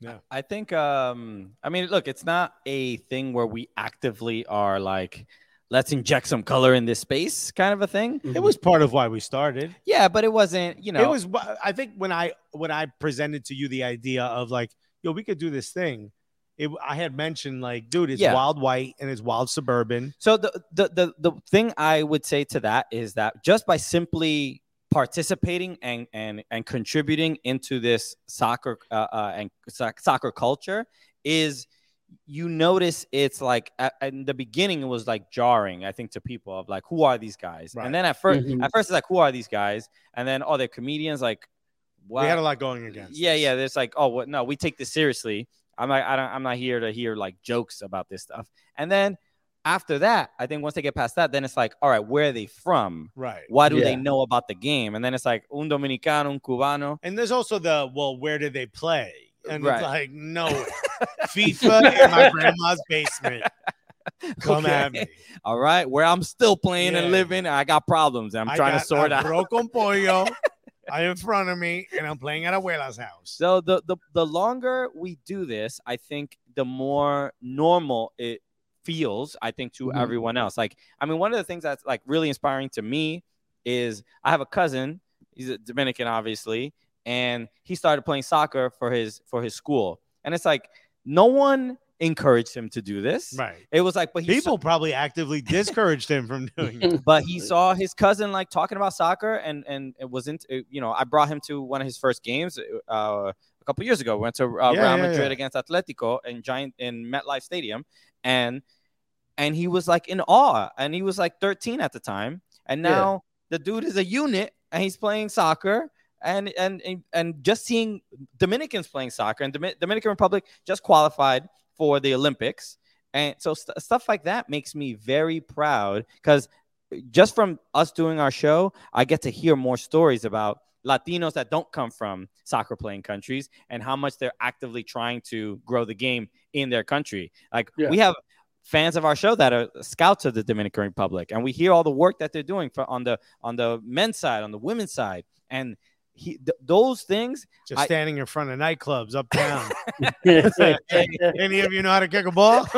[SPEAKER 1] Yeah.
[SPEAKER 3] I think. Um, I mean, look, it's not a thing where we actively are like, let's inject some color in this space, kind of a thing.
[SPEAKER 2] it was part of why we started.
[SPEAKER 3] Yeah, but it wasn't. You know,
[SPEAKER 2] it was I think when I when I presented to you the idea of like, yo, we could do this thing. It, I had mentioned like, dude, it's
[SPEAKER 3] Yeah.
[SPEAKER 2] wild white and it's wild suburban.
[SPEAKER 3] So the, the the the thing I would say to that is that just by simply participating and and and contributing into this soccer uh, uh, and soc- soccer culture is you notice it's like at, in the beginning it was like jarring I think to people of like who are these guys
[SPEAKER 2] Right.
[SPEAKER 3] and then at 1st
[SPEAKER 1] Mhm.
[SPEAKER 3] at first it's like who are these guys and then oh they're comedians like
[SPEAKER 2] We had a lot going against.
[SPEAKER 3] yeah
[SPEAKER 2] us.
[SPEAKER 3] yeah there's like oh what no we take this seriously i'm like i don't i'm not here to hear like jokes about this stuff and then after that i think once they get past that then it's like all right where are they from
[SPEAKER 2] right.
[SPEAKER 3] why do they know about the game and then it's like un dominicano un cubano
[SPEAKER 2] And there's also the well, where do they play? And
[SPEAKER 3] Right.
[SPEAKER 2] it's like no, *laughs* FIFA in my grandma's basement. *laughs* Come at me.
[SPEAKER 3] all right where i'm still playing
[SPEAKER 2] Yeah.
[SPEAKER 3] and living i got problems and i'm
[SPEAKER 2] I
[SPEAKER 3] trying to sort
[SPEAKER 2] a
[SPEAKER 3] out
[SPEAKER 2] Broken pollo *laughs* I in front of me, and I'm playing at abuela's house.
[SPEAKER 3] So the, the the longer we do this, I think the more normal it feels, I think, to
[SPEAKER 1] Mhm.
[SPEAKER 3] everyone else. Like, I mean, one of the things that's like really inspiring to me is I have a cousin. He's a Dominican, obviously, and he started playing soccer for his for his school. And it's like no one encouraged him to do this.
[SPEAKER 2] Right.
[SPEAKER 3] It was like, but he
[SPEAKER 2] People probably actively discouraged him from doing *laughs* it.
[SPEAKER 3] but he saw his cousin like talking about soccer and and it wasn't you know i brought him to one of his first games uh, a couple years ago went to uh,
[SPEAKER 2] Yeah,
[SPEAKER 3] real madrid
[SPEAKER 2] yeah.
[SPEAKER 3] against atletico in giant in metlife stadium and and he was like in awe and he was like 13 at the time and
[SPEAKER 1] Yeah.
[SPEAKER 3] now the dude is a unit and he's playing soccer and and and, and just seeing dominicans playing soccer and Domi- dominican republic just qualified for the olympics and so st- stuff like that makes me very proud because just from us doing our show, I get to hear more stories about Latinos that don't come from soccer playing countries and how much they're actively trying to grow the game in their country. Like
[SPEAKER 1] Yeah.
[SPEAKER 3] we have fans of our show that are scouts of the Dominican Republic, and we hear all the work that they're doing for, on the on the men's side, on the women's side, and he th- those things.
[SPEAKER 2] Just
[SPEAKER 3] I-
[SPEAKER 2] standing in front of nightclubs uptown.
[SPEAKER 1] It's *laughs* like, *laughs*
[SPEAKER 2] Any of you know how to kick a ball? *laughs*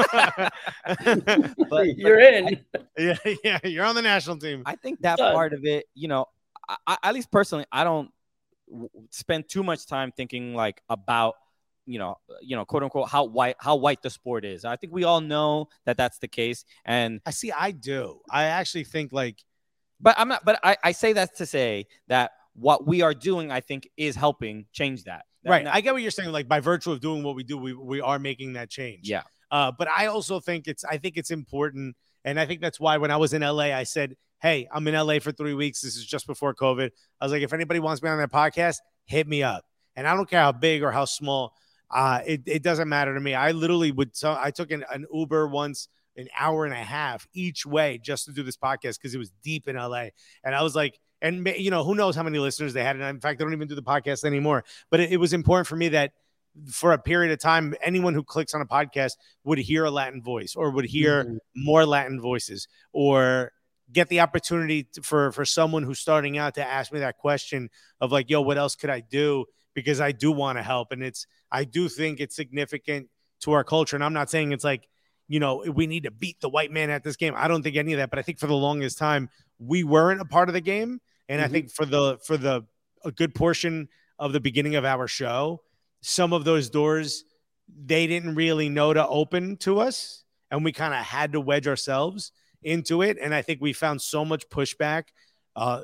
[SPEAKER 3] But,
[SPEAKER 1] You're
[SPEAKER 3] but
[SPEAKER 1] in.
[SPEAKER 2] yeah, yeah, you're on the national team.
[SPEAKER 3] I think that
[SPEAKER 1] Done.
[SPEAKER 3] part of it, you know, I, I, at least personally, I don't w- spend too much time thinking like about, you know, you know, quote unquote, how white how white the sport is. I think we all know that that's the case, and
[SPEAKER 2] I see. I do. I actually think like
[SPEAKER 3] but I'm not. But I, I say that to say that what we are doing, I think, is helping change that. That-
[SPEAKER 2] right.
[SPEAKER 3] that-
[SPEAKER 2] I get what you're saying. Like by virtue of doing what we do, we we are making that change.
[SPEAKER 3] yeah.
[SPEAKER 2] Uh, but I also think it's I think it's important, and I think that's why when I was in LA, I said, "Hey, I'm in LA for three weeks. This is just before COVID." I was like, "If anybody wants me on their podcast, hit me up." And I don't care how big or how small. Uh, it, it doesn't matter to me. I literally would. So I took an, an Uber once, an hour and a half each way just to do this podcast because it was deep in LA, and I was like. And you know who knows how many listeners they had, and in fact, they don't even do the podcast anymore. But it, it was important for me that for a period of time, anyone who clicks on a podcast would hear a Latin voice or would hear
[SPEAKER 1] Mhm.
[SPEAKER 2] more Latin voices or get the opportunity to, for for someone who's starting out to ask me that question of like, yo, what else could I do? Because I do want to help, and it's I do think it's significant to our culture. And I'm not saying it's like, you know, we need to beat the white man at this game. I don't think any of that, but I think for the longest time we weren't a part of the game, and I
[SPEAKER 1] Mhm.
[SPEAKER 2] think for the for the a good portion of the beginning of our show, some of those doors they didn't really know to open to us and we kind of had to wedge ourselves into it and i think we found so much pushback uh,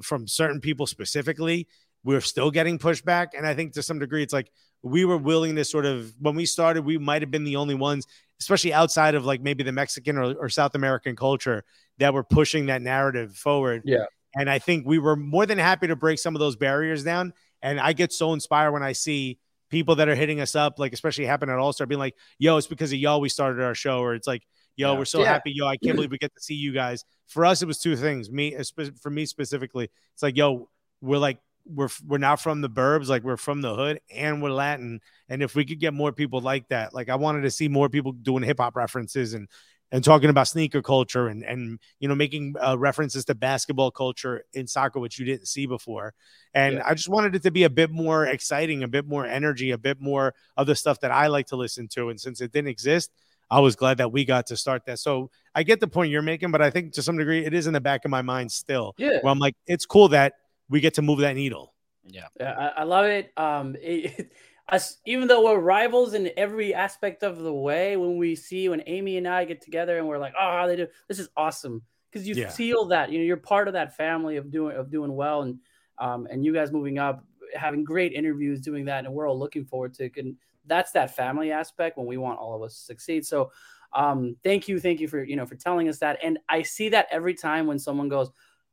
[SPEAKER 2] from certain people specifically we're still getting pushback and i think to some degree it's like we were willing to sort of when we started we might have been the only ones especially outside of like maybe the mexican or, or south american culture that were pushing that narrative forward
[SPEAKER 1] Yeah.
[SPEAKER 2] And i think we were more than happy to break some of those barriers down and i get so inspired when i see people that are hitting us up, like especially happen at All Star, being like, "Yo, it's because of y'all we started our show," or it's like, "Yo,
[SPEAKER 3] Yeah.
[SPEAKER 2] we're so
[SPEAKER 1] Yeah.
[SPEAKER 2] happy, yo, I can't believe we get to see you guys." For us, it was two things. Me, for me specifically, it's like, "Yo, we're like." We're, we're not from the burbs, like we're from the hood and we're Latin. And if we could get more people like that, like I wanted to see more people doing hip hop references and and talking about sneaker culture and and you know making uh, references to basketball culture in soccer, which you didn't see before. And
[SPEAKER 1] Yeah.
[SPEAKER 2] I just wanted it to be a bit more exciting, a bit more energy, a bit more of the stuff that I like to listen to. And since it didn't exist, I was glad that we got to start that. So I get the point you're making, but I think to some degree it is in the back of my mind still.
[SPEAKER 1] Yeah.
[SPEAKER 2] Where I'm like, it's cool that we get to move that needle.
[SPEAKER 3] Yeah.
[SPEAKER 1] Yeah, I, I love it. Um, *laughs* it, us, even though we're rivals in every aspect of the way, when we see when Amy and I get together and we're like, oh, they do this is awesome because you
[SPEAKER 2] Yeah.
[SPEAKER 1] feel that you know you're part of that family of doing of doing well and um and you guys moving up, having great interviews, doing that, and we're all looking forward to. it. And that's that family aspect when we want all of us to succeed. So, um, thank you, thank you for you know for telling us that. And I see that every time when someone goes,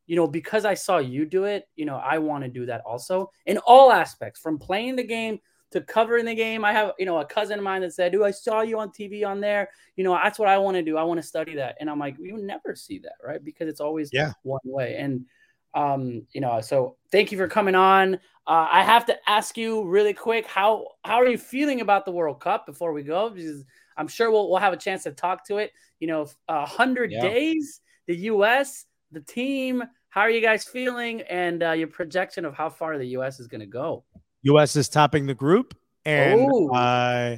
[SPEAKER 1] you know, because I saw you do it, you know, I want to do that also in all aspects from playing the game to cover in the game. I have, you know, a cousin of mine that said, Dude, I saw you on TV on there. You know, that's what I want to do. I want to study that. And I'm like, You never see that, right? Because it's always
[SPEAKER 2] Yeah.
[SPEAKER 1] one way. And, um, you know, so thank you for coming on. Uh, I have to ask you really quick how how are you feeling about the World Cup before we go? Because I'm sure we'll, we'll have a chance to talk to it. You know, a hundred
[SPEAKER 3] Yeah.
[SPEAKER 1] days, the U.S., the team. How are you guys feeling, and uh, your projection of how far the U.S. is going to go?
[SPEAKER 2] US is topping the group, and
[SPEAKER 1] Oh.
[SPEAKER 2] uh,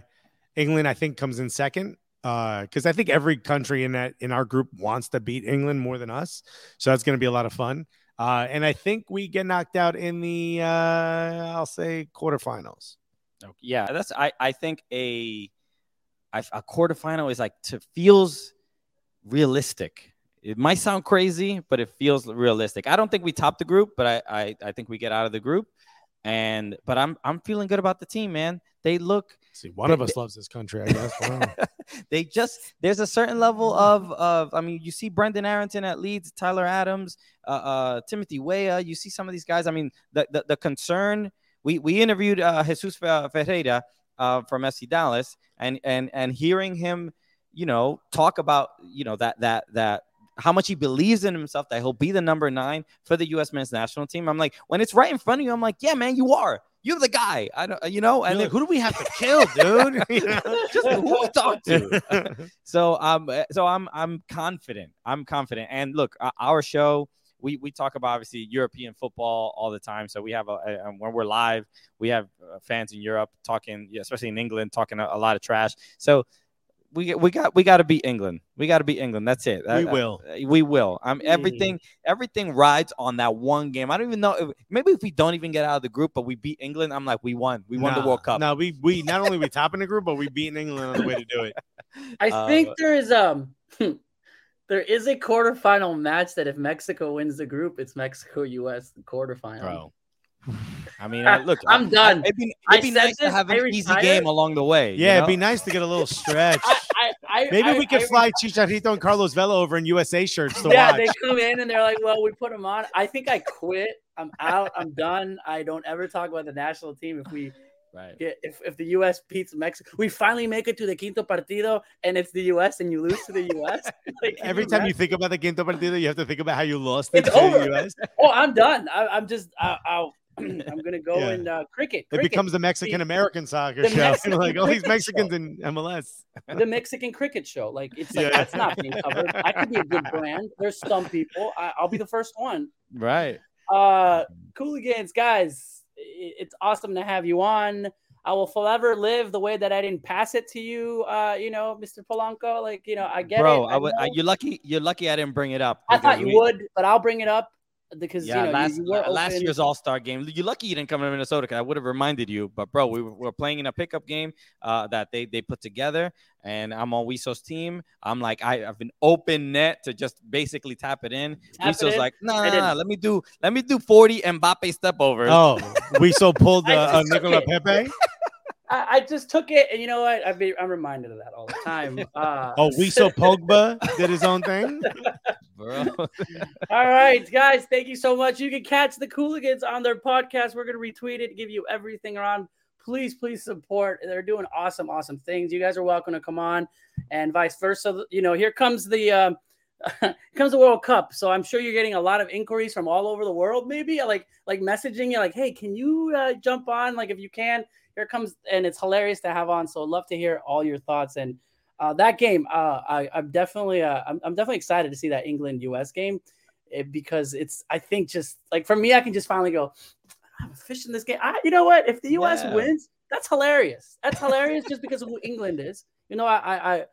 [SPEAKER 2] England, I think, comes in second. because uh, I think every country in that in our group wants to beat England more than us. So that's going to be a lot of fun. Uh, and I think we get knocked out in the uh, I'll say quarterfinals.
[SPEAKER 3] Yeah, that's I I think a a quarterfinal is like to feels realistic. It might sound crazy, but it feels realistic. I don't think we top the group, but I, I I think we get out of the group. And but I'm I'm feeling good about the team, man. They look
[SPEAKER 2] See, one
[SPEAKER 3] they,
[SPEAKER 2] of us they, loves this country, I guess. *laughs*
[SPEAKER 3] they just there's a certain level of of I mean, you see Brenden Aaronson at Leeds, Tyler Adams, uh, uh, Timothy Weah. You see some of these guys. I mean, the the, the concern. We we interviewed uh, Jesus Ferreira uh, from FC Dallas, and and and hearing him, you know, talk about you know that that that how much he believes in himself that he'll be the number nine for the U.S. men's national team. I'm like, when it's right in front of you, I'm like, yeah, man, you are. You're the guy. I don't, you know. And
[SPEAKER 2] like, who do we have to kill, *laughs* dude? *laughs*
[SPEAKER 3] Just who we *laughs* talk to. so um, so I'm I'm confident. I'm confident. And look, our show. We, we talk about obviously European football all the time. So we have a, a when we're live, we have uh, fans in Europe talking, especially in England, talking a, a lot of trash. So we we got we got to beat England. We got to beat England. That's it.
[SPEAKER 2] We will.
[SPEAKER 3] we will. Um, everything everything rides on that one game. I don't even know. If, maybe if we don't even get out of the group, but we beat England, I'm like, we won. We won
[SPEAKER 2] nah,
[SPEAKER 3] the World Cup.
[SPEAKER 2] No, we we not only we top in the group, but we beat England on the way to do it. *laughs*
[SPEAKER 1] I uh, think there is um. *laughs* there is a quarterfinal match that if Mexico wins the group, it's Mexico U.S. quarterfinal.
[SPEAKER 3] Bro, I mean, uh, look,
[SPEAKER 1] I'm done.
[SPEAKER 3] It'd be, it'd be nice this, to have an easy game along the way.
[SPEAKER 2] Yeah, you know? it'd be nice to get a little *laughs* stretch. I, I, Maybe I, we could fly Chicharito and Carlos Vela over in USA shirts to
[SPEAKER 1] yeah,
[SPEAKER 2] watch.
[SPEAKER 1] they come in and they're like, "Well, we put them on." I think I quit. I'm out. I'm done. I don't ever talk about the national team if we
[SPEAKER 3] Right.
[SPEAKER 1] If, if the U.S. beats Mexico, we finally make it to the quinto partido, and it's the U.S. and you lose to the U.S. *laughs*
[SPEAKER 2] like, Every you time you think about the quinto partido, you have to think about how you lost it's to
[SPEAKER 1] over.
[SPEAKER 2] the U.S.
[SPEAKER 1] Oh, I'm done. I, am just I, will *clears throat* I'm gonna go yeah. in uh, cricket, cricket.
[SPEAKER 2] It becomes the Mexican American soccer the show. *laughs* Mexican like all these Mexicans show. in MLS.
[SPEAKER 1] the Mexican cricket show. Like it's like yeah. that's not being covered. I could be a good brand. There's some people. I, will be the first one.
[SPEAKER 3] Right.
[SPEAKER 1] Uh, Cooligans, guys. It's awesome to have you on. I will forever live the way that I didn't pass it to you, uh, you know, Mr. Polanco. Like, you know, I get
[SPEAKER 3] Bro,
[SPEAKER 1] it.
[SPEAKER 3] Bro, you're lucky. You're lucky I didn't bring it up.
[SPEAKER 1] I thought you we, would, but I'll bring it up because
[SPEAKER 3] yeah,
[SPEAKER 1] you know,
[SPEAKER 3] last,
[SPEAKER 1] you,
[SPEAKER 3] you last year's All Star game. You're lucky you didn't come to Minnesota because I would have reminded you. But bro, we were, we were playing in a pickup game uh, that they they put together, and I'm on Wiso's team. I'm like I have an open net to just basically tap it in. Tap Wiso's like, nah, nah, nah, let me do let me do 40 Mbappe step over.
[SPEAKER 2] Oh, Wiso pulled *laughs* the uh, Nicola *laughs* Pepe.
[SPEAKER 1] I, I, just took it, and you know what? I be, I'm reminded of that all the time. *laughs* Uh,
[SPEAKER 2] oh, we saw Pogba did his own thing, *laughs*
[SPEAKER 3] bro.
[SPEAKER 1] all right, guys, thank you so much. You can catch the Cooligans on their podcast. We're gonna retweet it, give you everything around. Please, please support. They're doing awesome, awesome things. You guys are welcome to come on, and vice versa. You know, here comes the. Um, *laughs* comes the World Cup, so I'm sure you're getting a lot of inquiries from all over the world. Maybe like like messaging you, like, "Hey, can you uh, jump on? Like, if you can, here comes, and it's hilarious to have on. So I'd love to hear all your thoughts. And uh, that game, uh, I, am definitely, uh, I'm, I'm, definitely excited to see that England U.S. game it, eh, because it's, I think, just like for me, I can just finally go, I'm fishing this game. I, you know what? If the U.S. Yeah. wins, that's hilarious. That's hilarious just because of who England is. You know, I, I,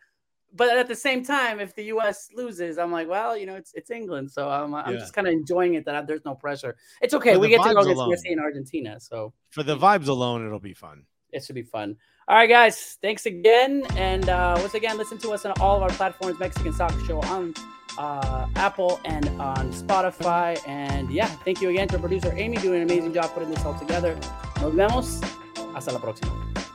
[SPEAKER 1] but at the same time, if the U.S. loses, I'm like, well, you know, it's it's England, so I'm, I'm yeah. just kind of enjoying it that I, there's no pressure. It's okay. For we get to go against Messi in Argentina, so
[SPEAKER 2] for the vibes alone, it'll be fun.
[SPEAKER 1] It should be fun. All right, guys, thanks again, and uh, once again, listen to us on all of our platforms, Mexican Soccer Show on uh, Apple and on Spotify, and yeah, thank you again to producer Amy doing an amazing job putting this all together. Nos vemos. Hasta la próxima.